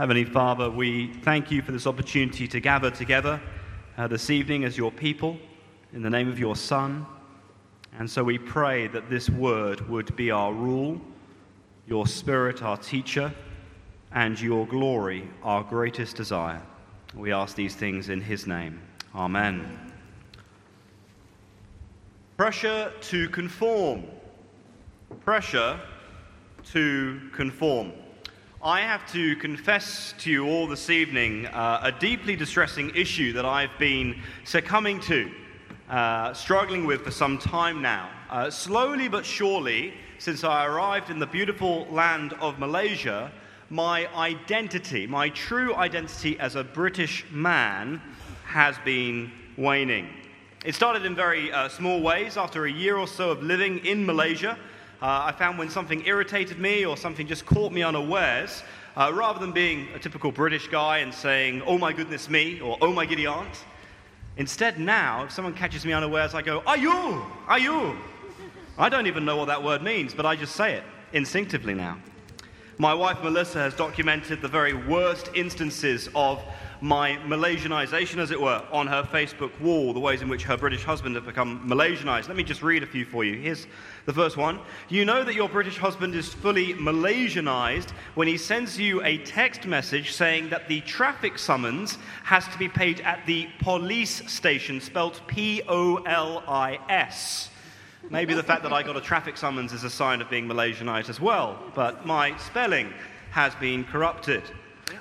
Heavenly Father, we thank you for this opportunity to gather together uh, this evening as your people in the name of your Son. And so we pray that this word would be our rule, your Spirit our teacher, and your glory our greatest desire. We ask these things in his name. Amen. Pressure to conform. Pressure to conform. I have to confess to you all this evening uh, a deeply distressing issue that I've been succumbing to, uh, struggling with for some time now. Uh, slowly but surely, since I arrived in the beautiful land of Malaysia, my identity, my true identity as a British man, has been waning. It started in very uh, small ways after a year or so of living in Malaysia. Uh, I found when something irritated me or something just caught me unawares, uh, rather than being a typical British guy and saying, oh my goodness me, or oh my giddy aunt, instead now, if someone catches me unawares, I go, are you? Are you? I don't even know what that word means, but I just say it instinctively now. My wife Melissa has documented the very worst instances of my Malaysianization, as it were, on her Facebook wall, the ways in which her British husband have become Malaysianized. Let me just read a few for you. Here's the first one. You know that your British husband is fully Malaysianized when he sends you a text message saying that the traffic summons has to be paid at the police station, spelt P O L I S. Maybe the fact that I got a traffic summons is a sign of being Malaysianized as well, but my spelling has been corrupted.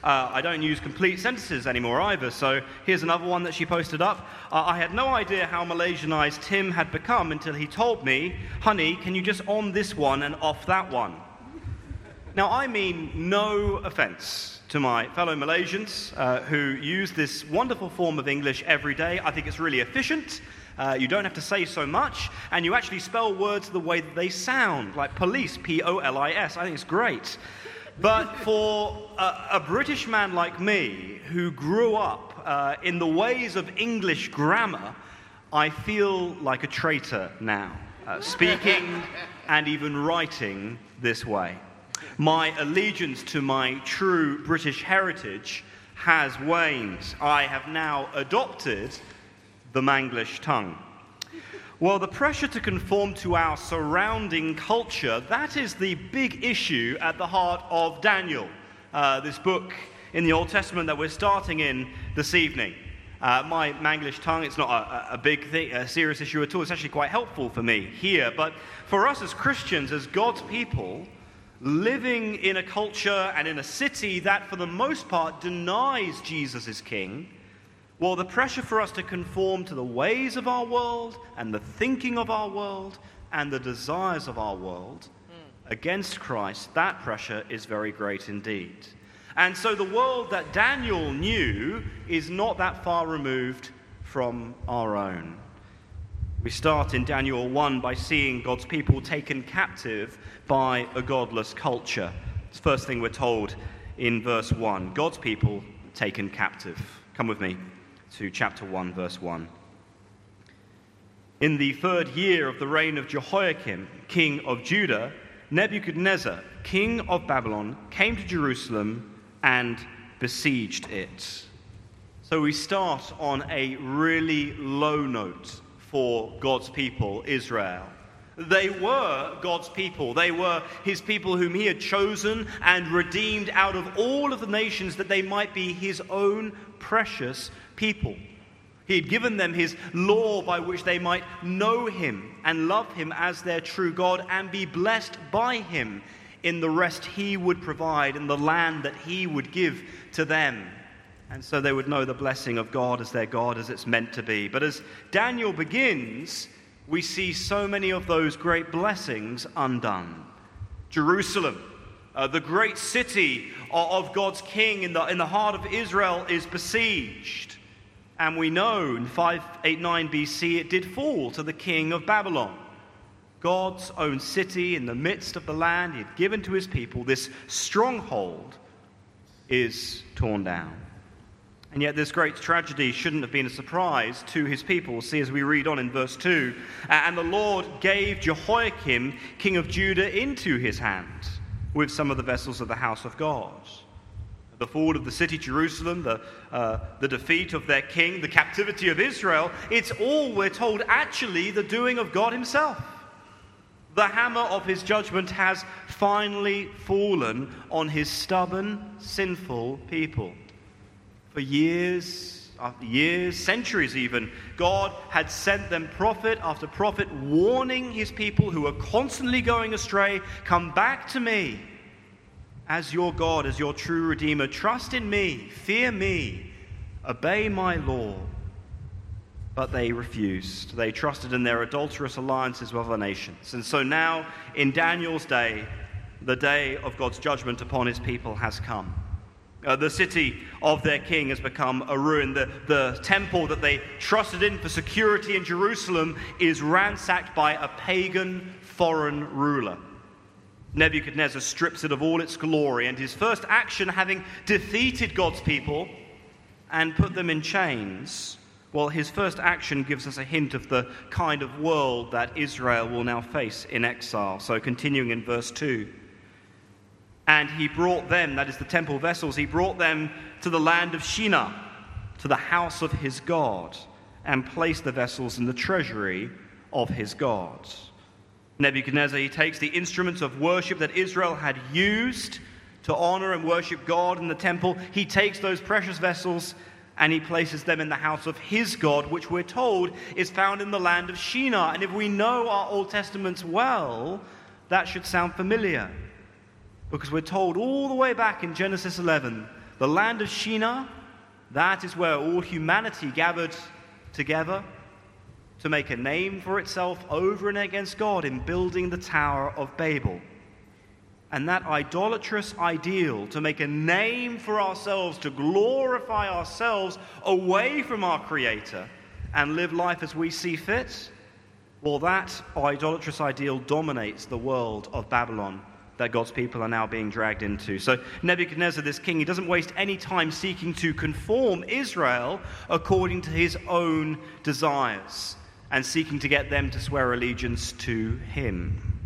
Uh, I don't use complete sentences anymore either, so here's another one that she posted up. Uh, I had no idea how Malaysianized Tim had become until he told me, honey, can you just on this one and off that one? Now, I mean no offense to my fellow Malaysians uh, who use this wonderful form of English every day. I think it's really efficient. Uh, you don't have to say so much, and you actually spell words the way that they sound, like police, P O L I S. I think it's great. But for a, a, British man like me, who grew up uh, in the ways of English grammar, I feel like a traitor now, uh, speaking and even writing this way. My allegiance to my true British heritage has waned. I have now adopted the Manglish tongue. Well, the pressure to conform to our surrounding culture, that is the big issue at the heart of Daniel, uh, this book in the Old Testament that we're starting in this evening. Uh, my Manglish tongue, it's not a, a big thing, a serious issue at all. It's actually quite helpful for me here. But for us as Christians, as God's people, living in a culture and in a city that, for the most part, denies Jesus as king, well, the pressure for us to conform to the ways of our world and the thinking of our world and the desires of our world against Christ, that pressure is very great indeed. And so the world that Daniel knew is not that far removed from our own. We start in Daniel 1 by seeing God's people taken captive by a godless culture. It's the first thing we're told in verse 1 God's people taken captive. Come with me to chapter 1, verse 1. In the third year of the reign of Jehoiakim, king of Judah, Nebuchadnezzar, king of Babylon, came to Jerusalem and besieged it. So we start on a really low note for God's people, Israel. They were God's people. They were his people whom he had chosen and redeemed out of all of the nations that they might be his own precious people. He had given them his law by which they might know him and love him as their true God and be blessed by him in the rest he would provide in the land that he would give to them. And so they would know the blessing of God as their God as it's meant to be. But as Daniel begins, we see so many of those great blessings undone. Jerusalem, uh, the great city of God's king in the, in the heart of Israel, is besieged. And we know in 589 BC it did fall to the king of Babylon. God's own city in the midst of the land he had given to his people, this stronghold, is torn down. And yet, this great tragedy shouldn't have been a surprise to his people. See, as we read on in verse 2 And the Lord gave Jehoiakim, king of Judah, into his hand with some of the vessels of the house of God. The fall of the city Jerusalem, the, uh, the defeat of their king, the captivity of Israel, it's all, we're told, actually the doing of God Himself. The hammer of His judgment has finally fallen on His stubborn, sinful people. For years, after years, centuries even, God had sent them prophet after prophet, warning His people who were constantly going astray come back to me as your God, as your true Redeemer. Trust in me, fear me, obey my law. But they refused. They trusted in their adulterous alliances with other nations. And so now, in Daniel's day, the day of God's judgment upon his people has come. Uh, the city of their king has become a ruin. The, the temple that they trusted in for security in Jerusalem is ransacked by a pagan foreign ruler. Nebuchadnezzar strips it of all its glory, and his first action, having defeated God's people and put them in chains, well, his first action gives us a hint of the kind of world that Israel will now face in exile. So, continuing in verse 2. And he brought them, that is the temple vessels, he brought them to the land of Shinar, to the house of his God, and placed the vessels in the treasury of his God. Nebuchadnezzar, he takes the instruments of worship that Israel had used to honor and worship God in the temple. He takes those precious vessels and he places them in the house of his God, which we're told is found in the land of Shinar. And if we know our Old Testaments well, that should sound familiar. Because we're told all the way back in Genesis 11, the land of Shinar, that is where all humanity gathered together to make a name for itself over and against God in building the Tower of Babel. And that idolatrous ideal to make a name for ourselves, to glorify ourselves away from our Creator and live life as we see fit, well, that idolatrous ideal dominates the world of Babylon that God's people are now being dragged into. So, Nebuchadnezzar, this king, he doesn't waste any time seeking to conform Israel according to his own desires and seeking to get them to swear allegiance to him.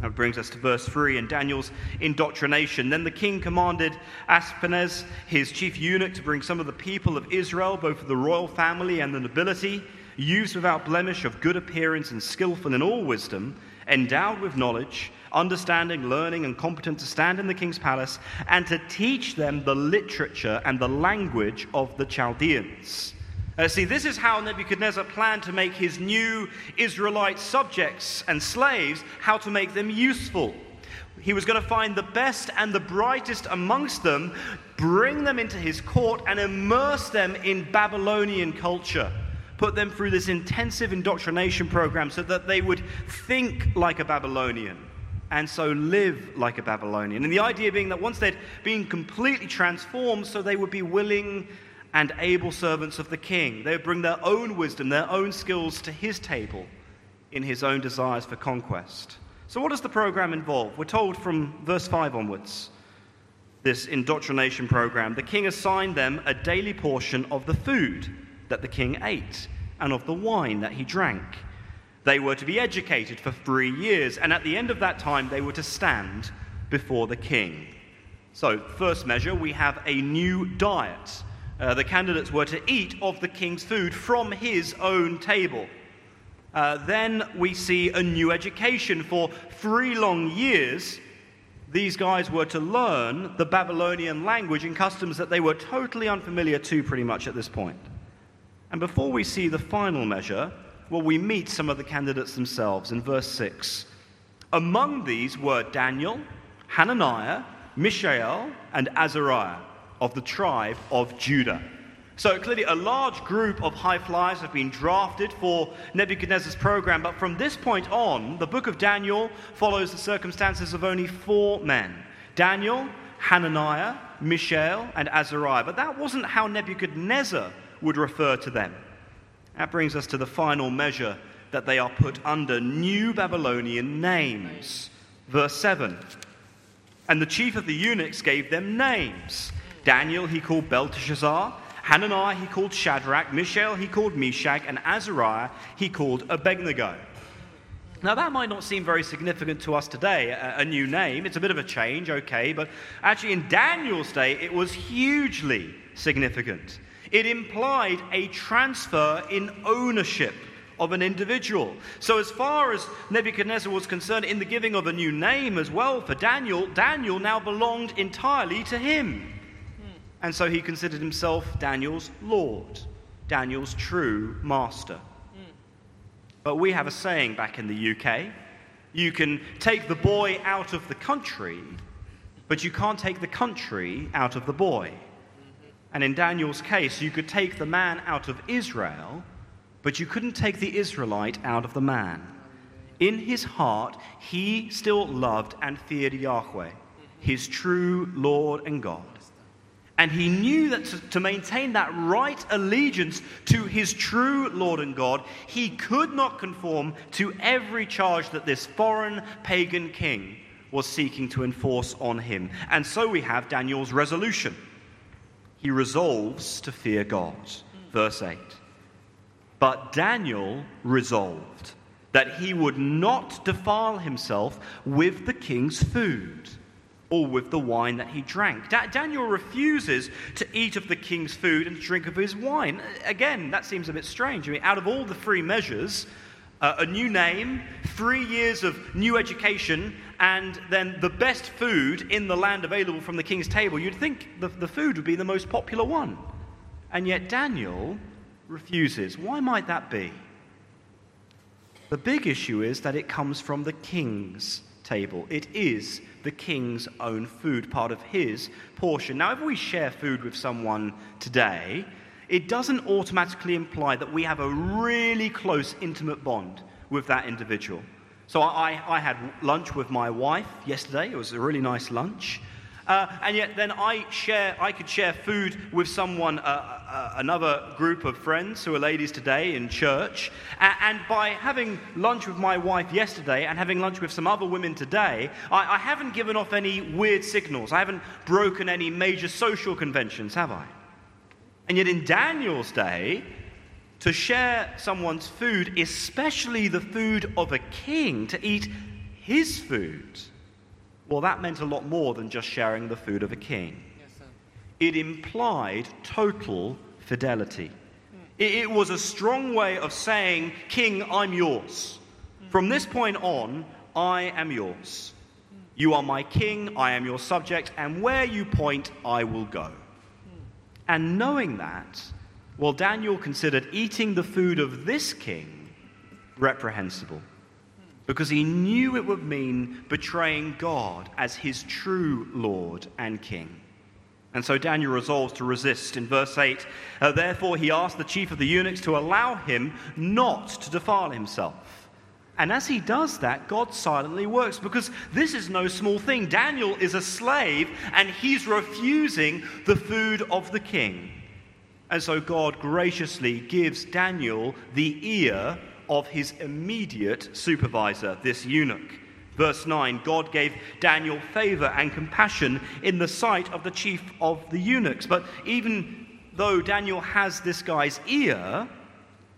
That brings us to verse 3 in Daniel's indoctrination. Then the king commanded Ashpenaz, his chief eunuch, to bring some of the people of Israel, both of the royal family and the nobility, youths without blemish, of good appearance and skillful in all wisdom, endowed with knowledge, understanding, learning, and competent to stand in the king's palace, and to teach them the literature and the language of the Chaldeans uh, see, this is how Nebuchadnezzar planned to make his new Israelite subjects and slaves, how to make them useful. He was going to find the best and the brightest amongst them, bring them into his court, and immerse them in Babylonian culture. Put them through this intensive indoctrination program so that they would think like a Babylonian and so live like a Babylonian. And the idea being that once they'd been completely transformed, so they would be willing and able servants of the king. They would bring their own wisdom, their own skills to his table in his own desires for conquest. So, what does the program involve? We're told from verse 5 onwards this indoctrination program. The king assigned them a daily portion of the food that the king ate and of the wine that he drank. They were to be educated for three years, and at the end of that time, they were to stand before the king. So, first measure, we have a new diet. Uh, the candidates were to eat of the king's food from his own table. Uh, then we see a new education. For three long years, these guys were to learn the Babylonian language and customs that they were totally unfamiliar to, pretty much at this point. And before we see the final measure, well, we meet some of the candidates themselves in verse 6. Among these were Daniel, Hananiah, Mishael, and Azariah of the tribe of Judah. So clearly, a large group of high flyers have been drafted for Nebuchadnezzar's program, but from this point on, the book of Daniel follows the circumstances of only four men Daniel, Hananiah, Mishael, and Azariah. But that wasn't how Nebuchadnezzar would refer to them. That brings us to the final measure that they are put under new Babylonian names. Verse 7 And the chief of the eunuchs gave them names. Daniel he called Belteshazzar, Hananiah he called Shadrach, Mishael he called Meshach, and Azariah he called Abednego. Now, that might not seem very significant to us today, a, a, new name. It's a bit of a change, okay, but actually, in Daniel's day, it was hugely significant. It implied a transfer in ownership of an individual. So, as far as Nebuchadnezzar was concerned, in the giving of a new name as well for Daniel, Daniel now belonged entirely to him. And so he considered himself Daniel's Lord, Daniel's true master. But we have a saying back in the UK you can take the boy out of the country, but you can't take the country out of the boy. And in Daniel's case, you could take the man out of Israel, but you couldn't take the Israelite out of the man. In his heart, he still loved and feared Yahweh, his true Lord and God. And he knew that to, maintain that right allegiance to his true Lord and God, he could not conform to every charge that this foreign pagan king was seeking to enforce on him. And so we have Daniel's resolution. He resolves to fear God. Verse 8. But Daniel resolved that he would not defile himself with the king's food or with the wine that he drank. Da- Daniel refuses to eat of the king's food and drink of his wine. Again, that seems a bit strange. I mean, out of all the three measures, uh, a new name, three years of new education, and then the best food in the land available from the king's table, you'd think the, the food would be the most popular one. And yet Daniel refuses. Why might that be? The big issue is that it comes from the king's table. It is the king's own food, part of his portion. Now, if we share food with someone today, it doesn't automatically imply that we have a really close, intimate bond with that individual. So I, I had lunch with my wife yesterday. It was a really nice lunch. Uh, and yet, then I share. I could share food with someone, uh, uh, another group of friends who are ladies today in church. And, and, by having lunch with my wife yesterday and having lunch with some other women today, I, I haven't given off any weird signals. I haven't broken any major social conventions, have I? And yet, in Daniel's day, to share someone's food, especially the food of a king, to eat his food well, that meant a lot more than just sharing the food of a king. Yes, it implied total fidelity. Mm. It, it, was a strong way of saying, King, I'm yours. Mm. From this point on, I am yours. Mm. You are my king, I am your subject, and where you point, I will go. And knowing that, well, Daniel considered eating the food of this king reprehensible because he knew it would mean betraying God as his true Lord and King. And so Daniel resolves to resist. In verse 8, uh, therefore he asked the chief of the eunuchs to allow him not to defile himself. And as he does that, God silently works because this is no small thing. Daniel is a slave and he's refusing the food of the king. And so God graciously gives Daniel the ear of his immediate supervisor, this eunuch. Verse 9 God gave Daniel favor and compassion in the sight of the chief of the eunuchs. But even though Daniel has this guy's ear,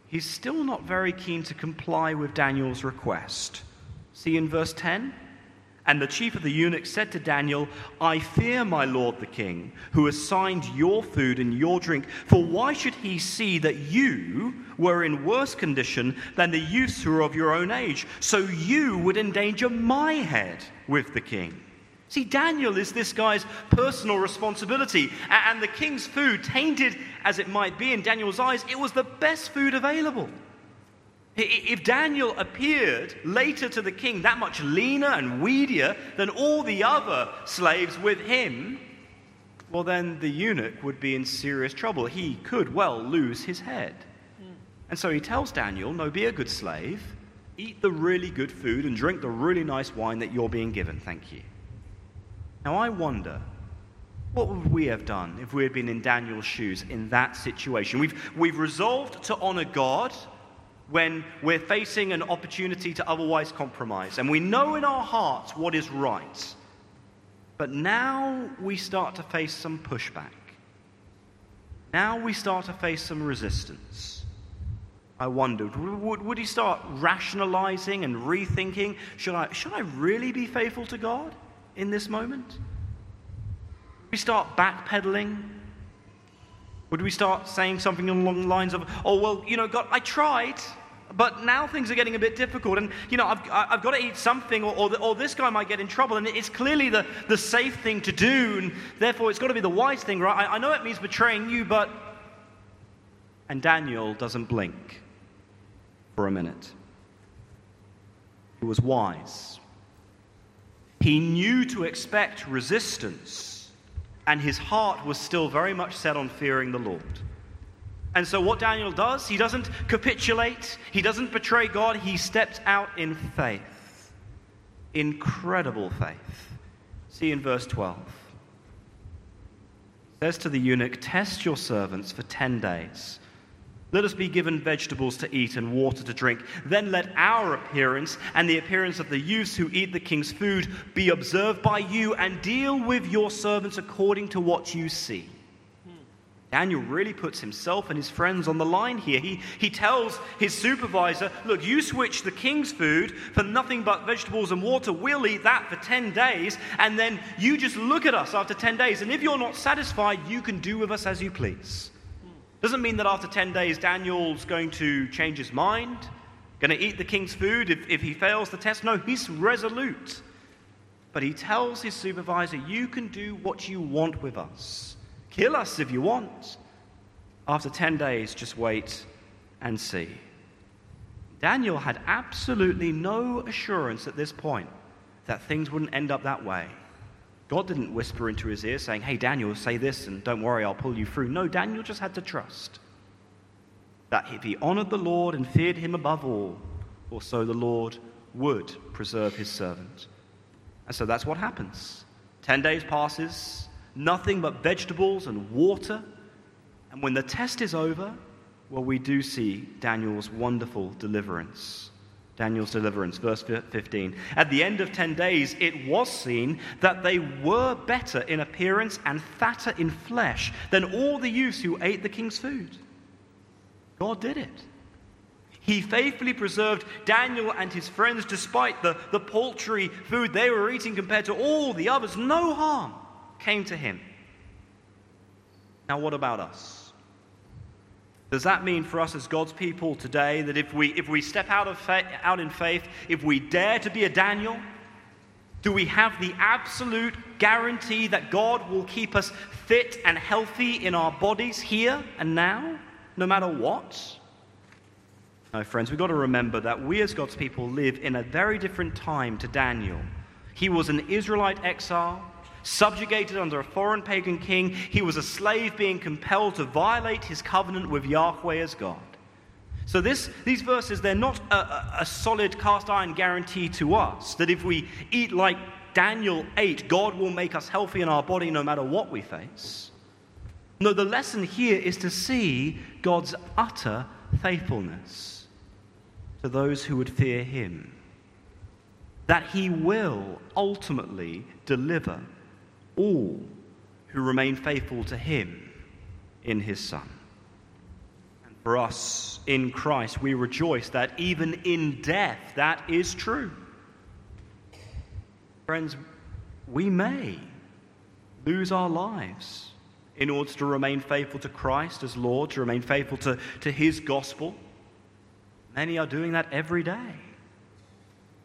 he's still not very keen to comply with Daniel's request. See in verse 10? And the chief of the eunuchs said to Daniel, I fear my lord the king, who assigned your food and your drink. For why should he see that you were in worse condition than the youths who are of your own age? So you would endanger my head with the king. See, Daniel is this guy's personal responsibility. And the king's food, tainted as it might be in Daniel's eyes, it was the best food available. If Daniel appeared later to the king that much leaner and weedier than all the other slaves with him, well, then the eunuch would be in serious trouble. He could well lose his head. Hmm. And so he tells Daniel, No, be a good slave, eat the really good food, and drink the really nice wine that you're being given. Thank you. Now, I wonder what would we have done if we had been in Daniel's shoes in that situation? We've, we've resolved to honor God when we're facing an opportunity to otherwise compromise. And we know in our hearts what is right. But now we start to face some pushback. Now we start to face some resistance. I wondered. Would, would he start rationalizing and rethinking? Should I, should I really be faithful to God in this moment? We start backpedaling? Would we start saying something along the lines of, oh, well, you know, God, I tried, but now things are getting a bit difficult, and, you know, I've, I've got to eat something, or, or, or this guy might get in trouble, and it's clearly the, the safe thing to do, and therefore it's got to be the wise thing, right? I, I know it means betraying you, but. And Daniel doesn't blink for a minute. He was wise. He knew to expect resistance, and his heart was still very much set on fearing the Lord. And so, what Daniel does, he doesn't capitulate, he doesn't betray God, he steps out in faith. Incredible faith. See in verse 12. It says to the eunuch, Test your servants for 10 days let us be given vegetables to eat and water to drink. Then let our appearance and the appearance of the youths who eat the king's food be observed by you, and deal with your servants according to what you see. Daniel really puts himself and his friends on the line here. He, he tells his supervisor, Look, you switch the king's food for nothing but vegetables and water. We'll eat that for 10 days, and then you just look at us after 10 days. And if you're not satisfied, you can do with us as you please. Doesn't mean that after 10 days Daniel's going to change his mind, going to eat the king's food if, if he fails the test. No, he's resolute. But he tells his supervisor, You can do what you want with us. Kill us if you want. After 10 days, just wait and see. Daniel had absolutely no assurance at this point that things wouldn't end up that way. God didn't whisper into his ear saying, Hey, Daniel, say this and don't worry, I'll pull you through. No, Daniel just had to trust that if he honored the Lord and feared him above all, or so the Lord would preserve his servant. And so that's what happens. Ten days passes, nothing but vegetables and water. And when the test is over, well, we do see Daniel's wonderful deliverance. Daniel's deliverance, verse 15. At the end of 10 days, it was seen that they were better in appearance and fatter in flesh than all the youths who ate the king's food. God did it. He faithfully preserved Daniel and his friends despite the, the paltry food they were eating compared to all the others. No harm came to him. Now, what about us? Does that mean for us as God's people today that if we, if we step out, of out in faith, if we dare to be a Daniel, do we have the absolute guarantee that God will keep us fit and healthy in our bodies here and now, no matter what? No, friends, we've got to remember that we as God's people live in a very different time to Daniel. He was an Israelite exile subjugated under a foreign pagan king. He was a slave being compelled to violate his covenant with Yahweh as God. So this, these verses, they're not a, a solid cast iron guarantee to us that if we eat like Daniel ate, God will make us healthy in our body no matter what we face. No, the lesson here is to see God's utter faithfulness to those who would fear him. That he will ultimately deliver all who remain faithful to him in his Son. And for us in Christ, we rejoice that even in death, that is true. Friends, we may lose our lives in order to remain faithful to Christ as Lord, to remain faithful to, to his gospel. Many are doing that every day.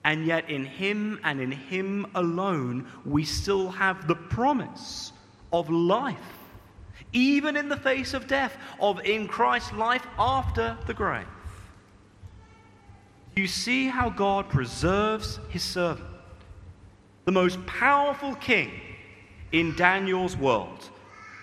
And yet, in Him and in Him alone, we still have the promise of life, even in the face of death, of in Christ life after the grave. You see how God preserves His servant, the most powerful king in Daniel's world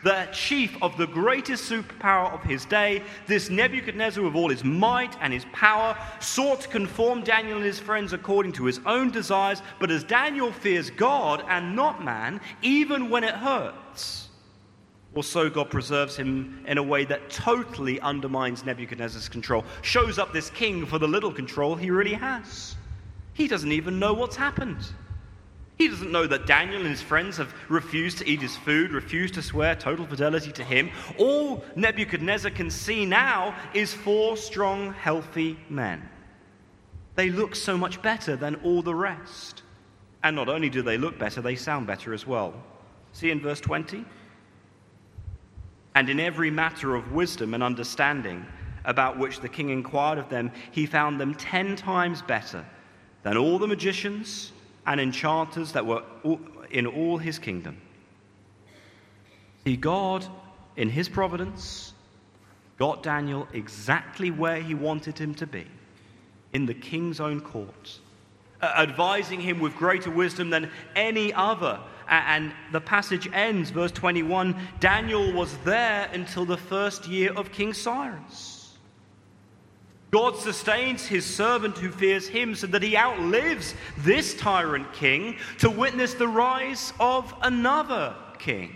the chief of the greatest superpower of his day, this Nebuchadnezzar, with all his might and his power, sought to conform Daniel and his friends according to his own desires. But as Daniel fears God and not man, even when it hurts, or so God preserves him in a way that totally undermines Nebuchadnezzar's control, shows up this king for the little control he really has. He doesn't even know what's happened. He doesn't know that Daniel and his friends have refused to eat his food, refused to swear total fidelity to him. All Nebuchadnezzar can see now is four strong, healthy men. They look so much better than all the rest. And not only do they look better, they sound better as well. See in verse 20? And in every matter of wisdom and understanding about which the king inquired of them, he found them ten times better than all the magicians and enchanters that were in all his kingdom. See, God, in his providence, got Daniel exactly where he wanted him to be, in the king's own court, advising him with greater wisdom than any other. And the passage ends, verse 21 Daniel was there until the first year of King Cyrus. God sustains his servant who fears him so that he outlives this tyrant king to witness the rise of another king.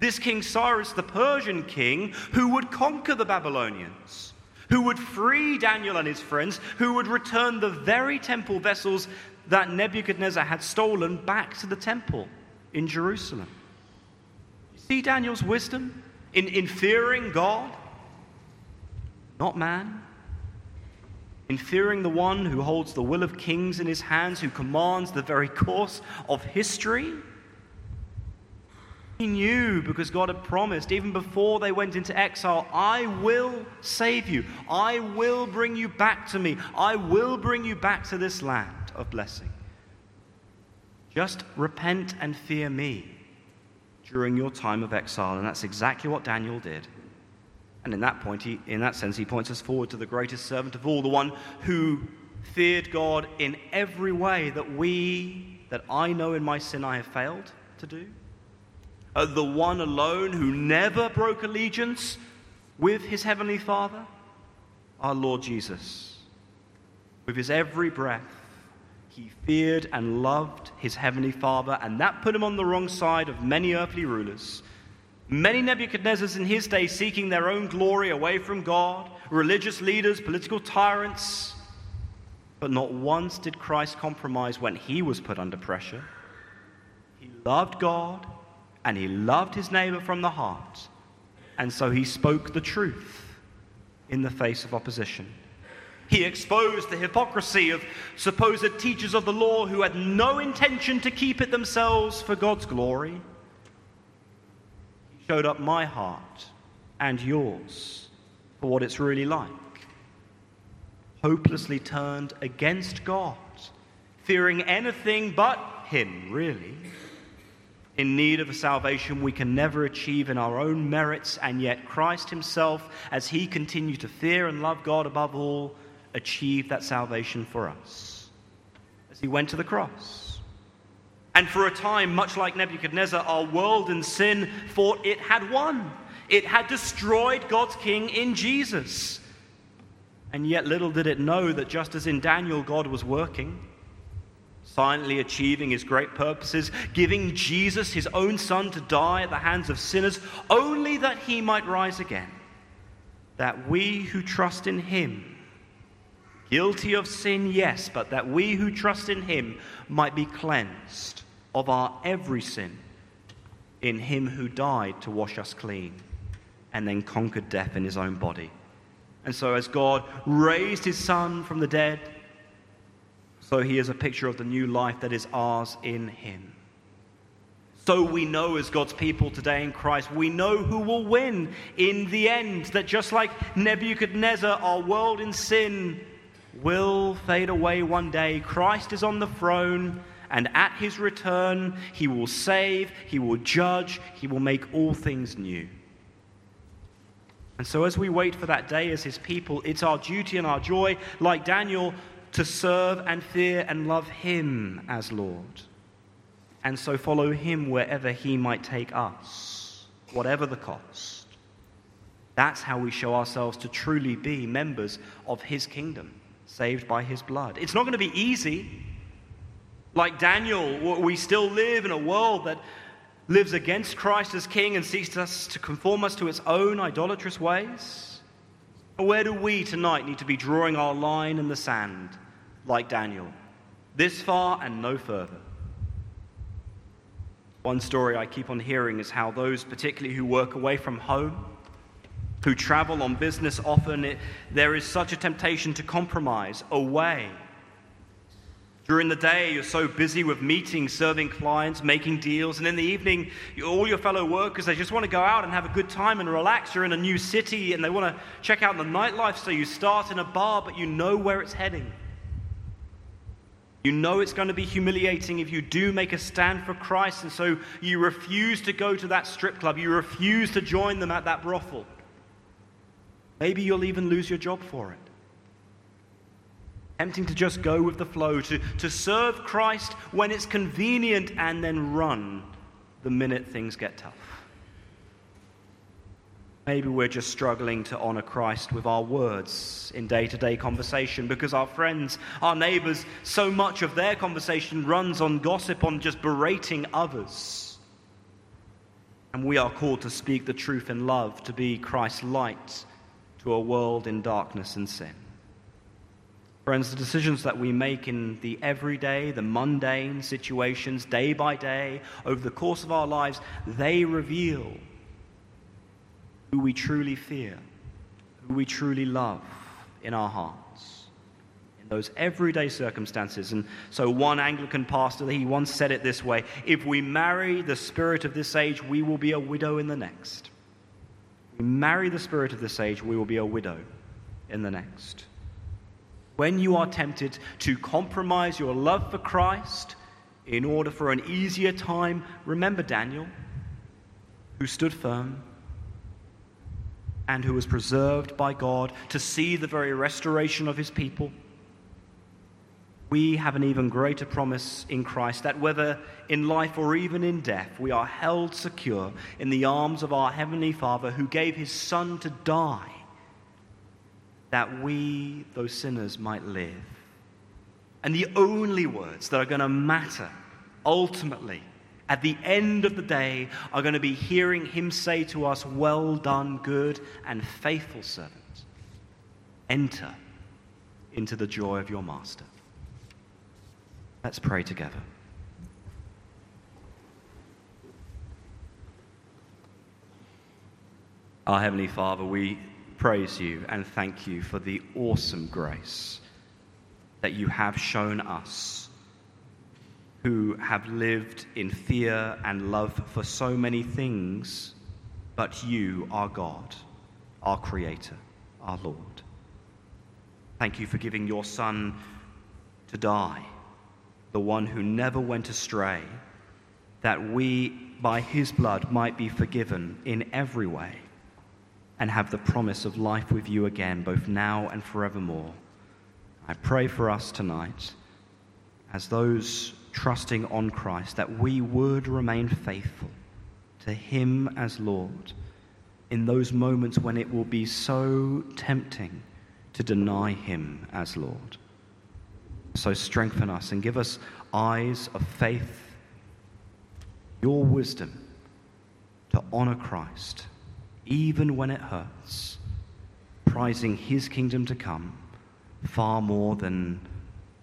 This King Cyrus, the Persian king, who would conquer the Babylonians, who would free Daniel and his friends, who would return the very temple vessels that Nebuchadnezzar had stolen back to the temple in Jerusalem. See Daniel's wisdom in, in fearing God, not man in fearing the one who holds the will of kings in his hands, who commands the very course of history. He knew because God had promised, even before they went into exile, I will save you. I will bring you back to me. I will bring you back to this land of blessing. Just repent and fear me during your time of exile. And that's exactly what Daniel did. And in that point, he, in that sense, he points us forward to the greatest servant of all, the one who feared God in every way that we, that I know in my sin I have failed to do. Uh, the one alone who never broke allegiance with his heavenly Father, our Lord Jesus. With his every breath, he feared and loved his heavenly Father, and that put him on the wrong side of many earthly rulers Many Nebuchadnezzars in his day seeking their own glory away from God, religious leaders, political tyrants. But not once did Christ compromise when he was put under pressure. He loved God and he loved his neighbor from the heart. And so he spoke the truth in the face of opposition. He exposed the hypocrisy of supposed teachers of the law who had no intention to keep it themselves for God's glory showed up my heart and yours for what it's really like. Hopelessly turned against God, fearing anything but Him, really. In need of a salvation we can never achieve in our own merits, and yet Christ Himself, as He continued to fear and love God above all, achieved that salvation for us. As He went to the cross and for a time, much like Nebuchadnezzar, our world and sin thought it had won. It had destroyed God's king in Jesus. And yet, little did it know that just as in Daniel, God was working, silently achieving his great purposes, giving Jesus, his own son, to die at the hands of sinners, only that he might rise again. That we who trust in him, guilty of sin, yes, but that we who trust in him might be cleansed of our every sin in him who died to wash us clean and then conquered death in his own body. And so, as God raised his Son from the dead, so he is a picture of the new life that is ours in him. So we know, as God's people today in Christ, we know who will win in the end. That just like Nebuchadnezzar, our world in sin will fade away one day. Christ is on the throne, and at his return, he will save, he will judge, he will make all things new. And so, as we wait for that day as his people, it's our duty and our joy, like Daniel, to serve and fear and love him as Lord. And so, follow him wherever he might take us, whatever the cost. That's how we show ourselves to truly be members of his kingdom, saved by his blood. It's not going to be easy. Like Daniel, we still live in a world that lives against Christ as King and seeks us to conform us to its own idolatrous ways? where do we tonight need to be drawing our line in the sand, like Daniel? This far and no further. One story I keep on hearing is how those, particularly who work away from home, who travel on business often, it, there is such a temptation to compromise away. During the day, you're so busy with meetings, serving clients, making deals, and in the evening, all your fellow workers, they just want to go out and have a good time and relax. You're in a new city and they want to check out the nightlife, so you start in a bar, but you know where it's heading. You know it's going to be humiliating if you do make a stand for Christ, and so you refuse to go to that strip club. You refuse to join them at that brothel. Maybe you'll even lose your job for it. Tempting to just go with the flow, to, to serve Christ when it's convenient and then run the minute things get tough. Maybe we're just struggling to honor Christ with our words in day to day conversation because our friends, our neighbors, so much of their conversation runs on gossip, on just berating others. And we are called to speak the truth in love, to be Christ's light to a world in darkness and sin. Friends, the decisions that we make in the everyday, the mundane situations, day by day, over the course of our lives, they reveal who we truly fear, who we truly love in our hearts, in those everyday circumstances. And so, one Anglican pastor, he once said it this way if we marry the spirit of this age, we will be a widow in the next. If we marry the spirit of this age, we will be a widow in the next. When you are tempted to compromise your love for Christ in order for an easier time, remember Daniel, who stood firm and who was preserved by God to see the very restoration of his people, we have an even greater promise in Christ that whether in life or even in death, we are held secure in the arms of our Heavenly Father who gave his Son to die that we, those sinners, might live. And the only words that are going to matter ultimately at the end of the day are going to be hearing him say to us, Well done, good and faithful servant. Enter into the joy of your master. Let's pray together. Our Heavenly Father, we praise you and thank you for the awesome grace that you have shown us who have lived in fear and love for so many things, but you, our God, our Creator, our Lord. Thank you for giving your Son to die, the one who never went astray, that we, by his blood, might be forgiven in every way and have the promise of life with you again, both now and forevermore. I pray for us tonight as those trusting on Christ, that we would remain faithful to Him as Lord in those moments when it will be so tempting to deny Him as Lord. So strengthen us and give us eyes of faith, your wisdom to honor Christ, even when it hurts, prizing His kingdom to come far more than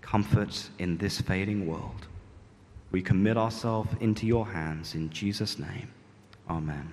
comfort in this fading world. We commit ourselves into your hands in Jesus' name. Amen.